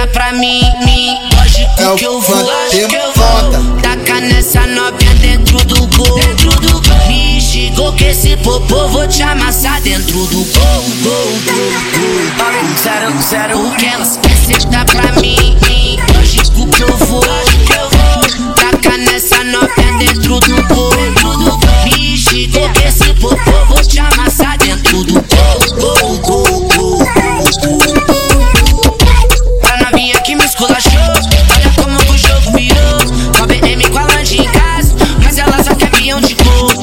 Fica pra mim, mim. Lógico que eu vou, lógico que eu vou. Taca nessa novinha dentro do gol. Dentro do gol. Me xingou que esse popô vou te amassar dentro do gol. gol, gol, gol. Zero, zero. O que elas quer sentar pra mim, mim. Lógico que eu vou. Taca nessa novinha dentro do gol. Dentro do gol. Me xingou que esse popô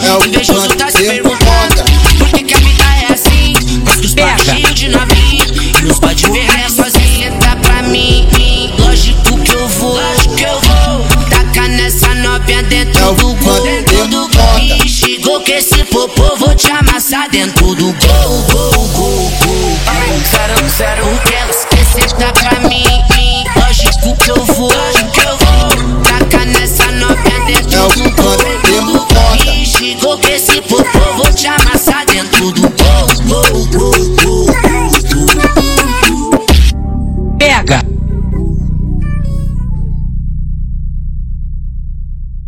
É o invejoso tá se perguntando por que, que a vida é assim. Os barquinhos de novinho e os pode ver é sozinho. Tá pra mim, lógico que eu vou, lógico que eu vou. Taca nessa novinha dentro é do gol, dentro do gol. E chegou que esse popô vou te amassar dentro do gol, gol, gol, gol. gol. Zero, zero, o que ela esquecer tá pra mim. Lógico que eu vou, lógico que eu vou. Taca nessa novinha dentro é do gol, dentro do gol. Porque se esse popô, vou te amassar dentro do